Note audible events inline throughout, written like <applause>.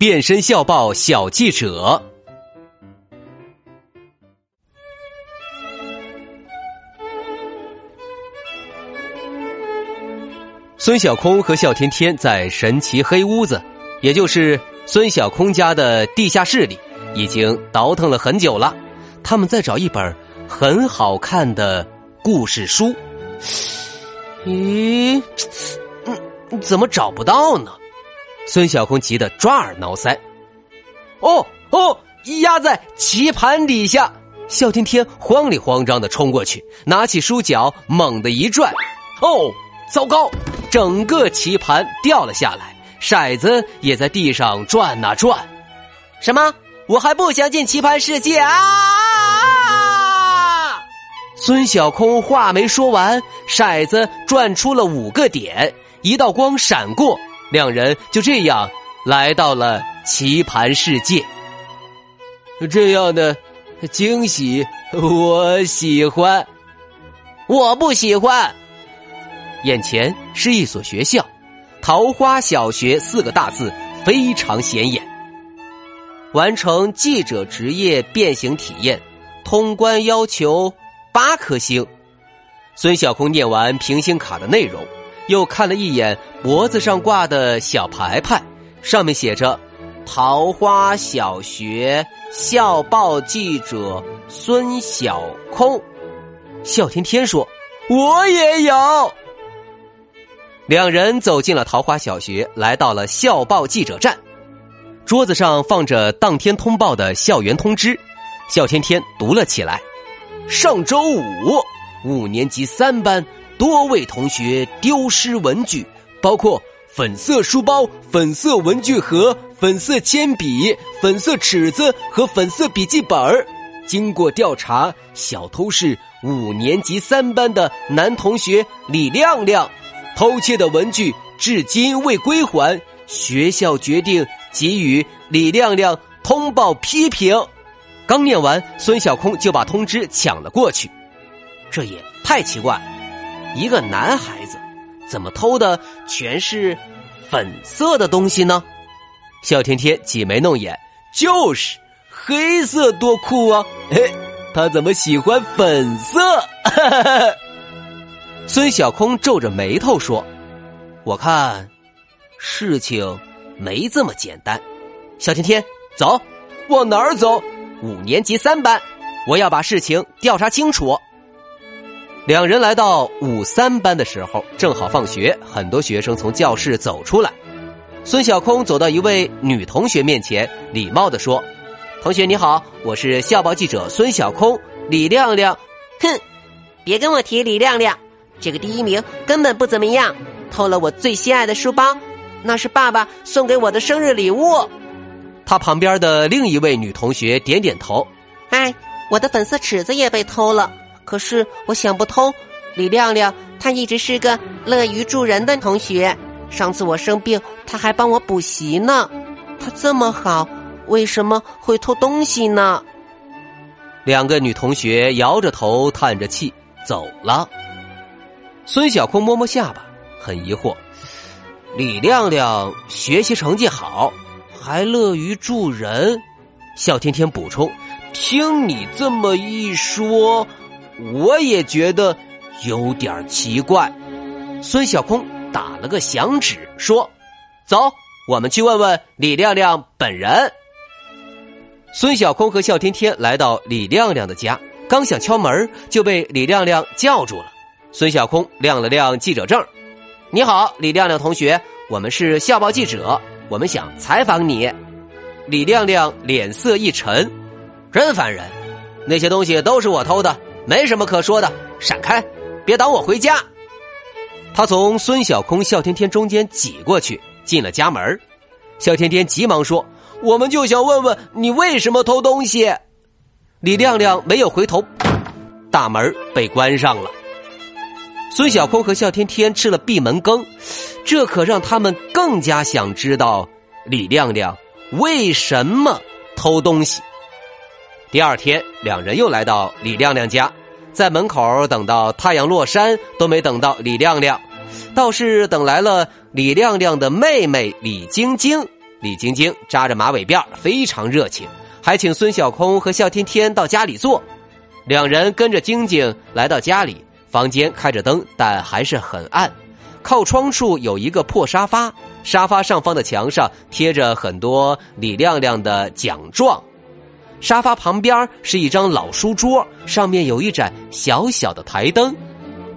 变身校报小记者，孙小空和笑天天在神奇黑屋子，也就是孙小空家的地下室里，已经倒腾了很久了。他们在找一本很好看的故事书。咦，嗯，怎么找不到呢？孙小空急得抓耳挠腮，哦哦，压在棋盘底下！笑天天慌里慌张的冲过去，拿起书角猛地一拽，哦，糟糕，整个棋盘掉了下来，骰子也在地上转呐转。什么？我还不想进棋盘世界啊！孙小空话没说完，骰子转出了五个点，一道光闪过。两人就这样来到了棋盘世界。这样的惊喜我喜欢，我不喜欢。眼前是一所学校，“桃花小学”四个大字非常显眼。完成记者职业变形体验，通关要求八颗星。孙小空念完平行卡的内容。又看了一眼脖子上挂的小牌牌，上面写着“桃花小学校报记者孙小空”。笑天天说：“我也有。”两人走进了桃花小学，来到了校报记者站。桌子上放着当天通报的校园通知，笑天天读了起来：“上周五，五年级三班。”多位同学丢失文具，包括粉色书包、粉色文具盒、粉色铅笔、粉色尺子和粉色笔记本经过调查，小偷是五年级三班的男同学李亮亮，偷窃的文具至今未归还。学校决定给予李亮亮通报批评。刚念完，孙小空就把通知抢了过去。这也太奇怪。一个男孩子怎么偷的全是粉色的东西呢？笑天天挤眉弄眼，就是黑色多酷啊！嘿，他怎么喜欢粉色？<laughs> 孙小空皱着眉头说：“我看事情没这么简单。”小天天，走，往哪儿走？五年级三班，我要把事情调查清楚。两人来到五三班的时候，正好放学，很多学生从教室走出来。孙小空走到一位女同学面前，礼貌的说：“同学你好，我是校报记者孙小空，李亮亮。”哼，别跟我提李亮亮，这个第一名根本不怎么样，偷了我最心爱的书包，那是爸爸送给我的生日礼物。他旁边的另一位女同学点点头：“哎，我的粉色尺子也被偷了。”可是我想不通，李亮亮他一直是个乐于助人的同学。上次我生病，他还帮我补习呢。他这么好，为什么会偷东西呢？两个女同学摇着头，叹着气走了。孙小空摸摸下巴，很疑惑：李亮亮学习成绩好，还乐于助人。笑天天补充：听你这么一说。我也觉得有点奇怪。孙小空打了个响指，说：“走，我们去问问李亮亮本人。”孙小空和笑天天来到李亮亮的家，刚想敲门，就被李亮亮叫住了。孙小空亮了亮记者证：“你好，李亮亮同学，我们是校报记者，我们想采访你。”李亮亮脸色一沉：“真烦人，那些东西都是我偷的。”没什么可说的，闪开，别挡我回家。他从孙小空、笑天天中间挤过去，进了家门。笑天天急忙说：“我们就想问问你为什么偷东西。李亮亮没有回头，大门被关上了。孙小空和笑天天吃了闭门羹，这可让他们更加想知道李亮亮为什么偷东西。第二天，两人又来到李亮亮家，在门口等到太阳落山，都没等到李亮亮，倒是等来了李亮亮的妹妹李晶晶。李晶晶扎着马尾辫，非常热情。还请孙小空和笑天天到家里坐，两人跟着晶晶来到家里，房间开着灯，但还是很暗。靠窗处有一个破沙发，沙发上方的墙上贴着很多李亮亮的奖状。沙发旁边是一张老书桌，上面有一盏小小的台灯，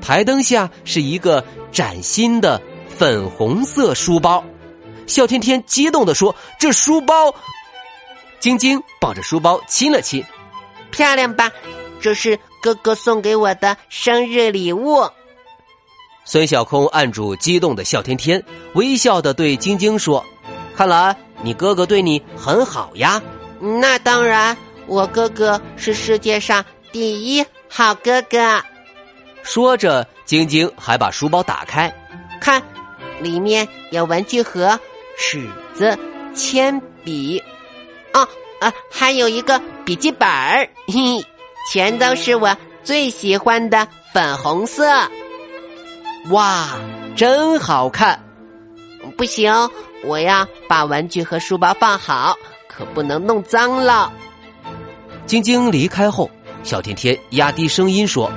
台灯下是一个崭新的粉红色书包。笑天天激动地说：“这书包。”晶晶抱着书包亲了亲，漂亮吧？这是哥哥送给我的生日礼物。孙小空按住激动的笑天天，微笑的对晶晶说：“看来你哥哥对你很好呀。”那当然，我哥哥是世界上第一好哥哥。说着，晶晶还把书包打开，看，里面有文具盒、尺子、铅笔。哦，啊，还有一个笔记本儿，嘿，<laughs> 全都是我最喜欢的粉红色。哇，真好看！不行，我要把文具和书包放好，可不能弄脏了。晶晶离开后，小天天压低声音说：“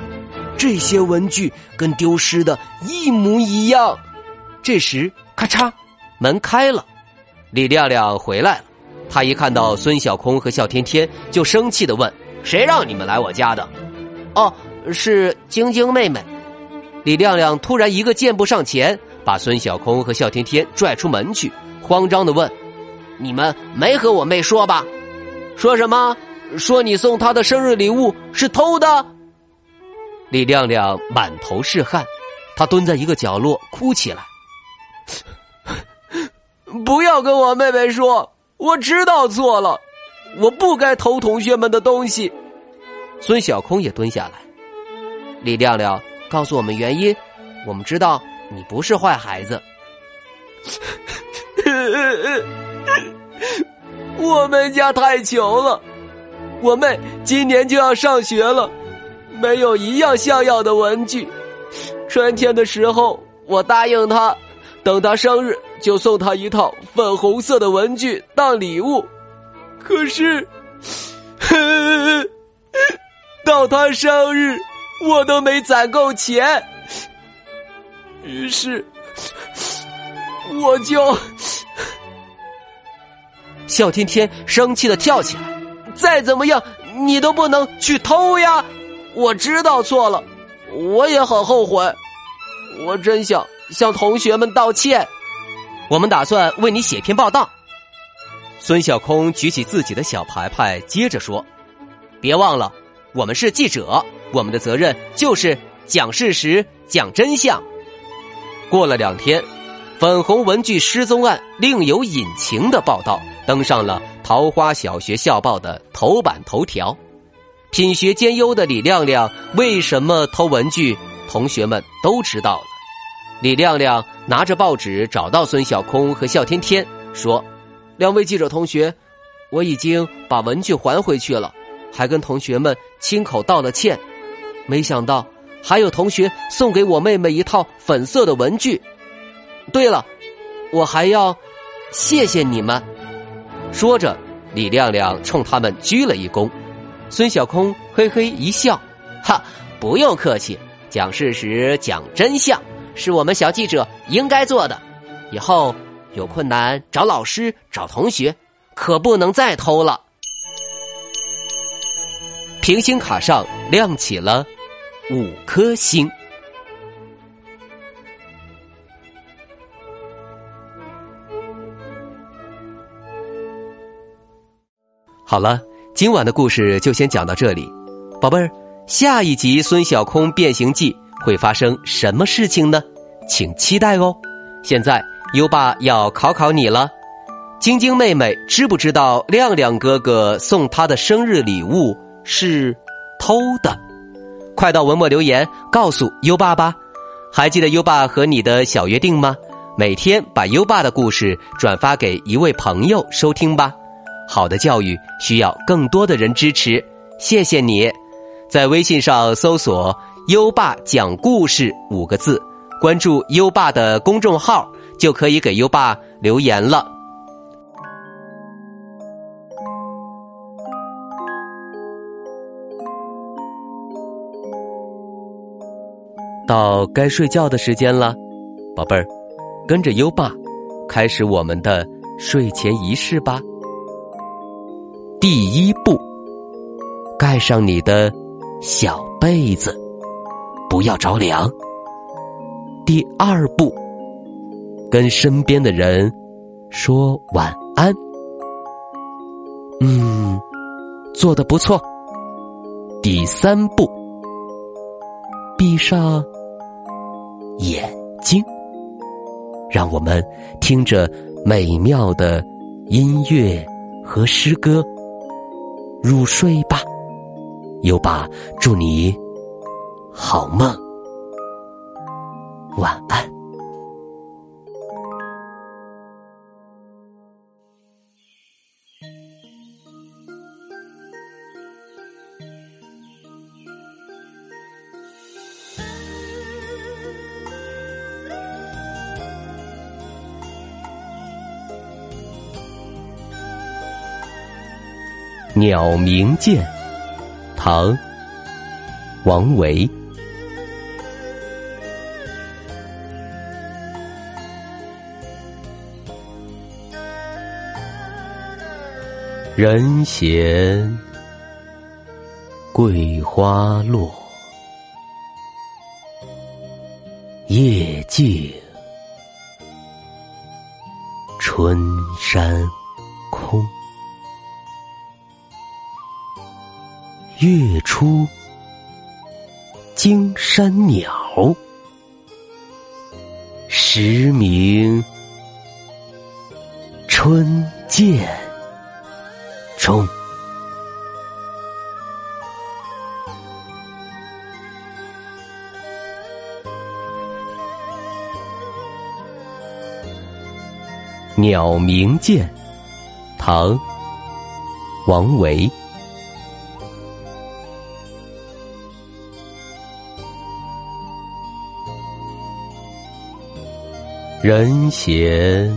这些文具跟丢失的一模一样。”这时，咔嚓，门开了，李亮亮回来了。他一看到孙小空和笑天天，就生气的问：“谁让你们来我家的？”“哦，是晶晶妹妹。”李亮亮突然一个箭步上前，把孙小空和笑天天拽出门去，慌张的问：“你们没和我妹说吧？说什么？说你送她的生日礼物是偷的？”李亮亮满头是汗，他蹲在一个角落哭起来：“ <laughs> 不要跟我妹妹说。”我知道错了，我不该偷同学们的东西。孙小空也蹲下来。李亮亮告诉我们原因，我们知道你不是坏孩子。<laughs> <laughs> 我们家太穷了，我妹今年就要上学了，没有一样像样的文具。春天的时候，我答应她。等她生日，就送她一套粉红色的文具当礼物。可是，<laughs> 到她生日，我都没攒够钱。于是，<laughs> 我就笑天天生气的跳起来。再怎么样，你都不能去偷呀！我知道错了，我也很后悔。我真想。向同学们道歉，我们打算为你写篇报道。孙小空举起自己的小牌牌，接着说：“别忘了，我们是记者，我们的责任就是讲事实、讲真相。”过了两天，粉红文具失踪案另有隐情的报道登上了桃花小学校报的头版头条。品学兼优的李亮亮为什么偷文具？同学们都知道了。李亮亮拿着报纸找到孙小空和笑天天，说：“两位记者同学，我已经把文具还回去了，还跟同学们亲口道了歉。没想到还有同学送给我妹妹一套粉色的文具。对了，我还要谢谢你们。”说着，李亮亮冲他们鞠了一躬。孙小空嘿嘿一笑：“哈，不用客气，讲事实，讲真相。”是我们小记者应该做的，以后有困难找老师、找同学，可不能再偷了。平行卡上亮起了五颗星。好了，今晚的故事就先讲到这里，宝贝儿，下一集《孙小空变形记》。会发生什么事情呢？请期待哦！现在优爸要考考你了，晶晶妹妹知不知道亮亮哥哥送她的生日礼物是偷的？快到文末留言告诉优爸吧。还记得优爸和你的小约定吗？每天把优爸的故事转发给一位朋友收听吧。好的教育需要更多的人支持，谢谢你。在微信上搜索“优爸讲故事”五个字，关注优爸的公众号，就可以给优爸留言了。到该睡觉的时间了，宝贝儿，跟着优爸，开始我们的睡前仪式吧。第一步，盖上你的小被子，不要着凉。第二步，跟身边的人说晚安。嗯，做的不错。第三步，闭上。眼睛，让我们听着美妙的音乐和诗歌入睡吧。优爸，祝你好梦，晚安。鸟鸣涧，唐·王维。人闲桂花落，夜静春山空。月出惊山鸟，时鸣春涧中。鸟鸣涧，唐·王维。人闲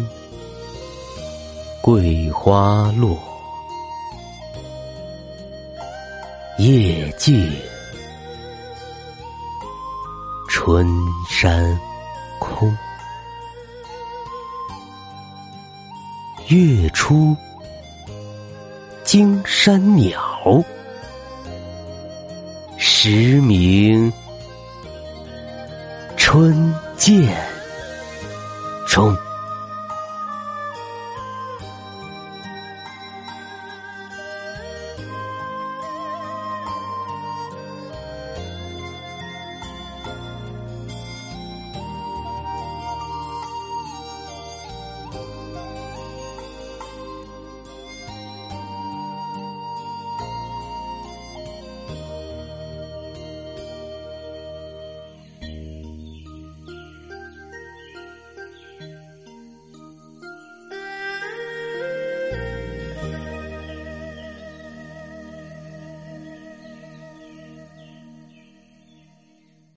桂花落，夜静春山空。月出惊山鸟，时鸣春涧。中。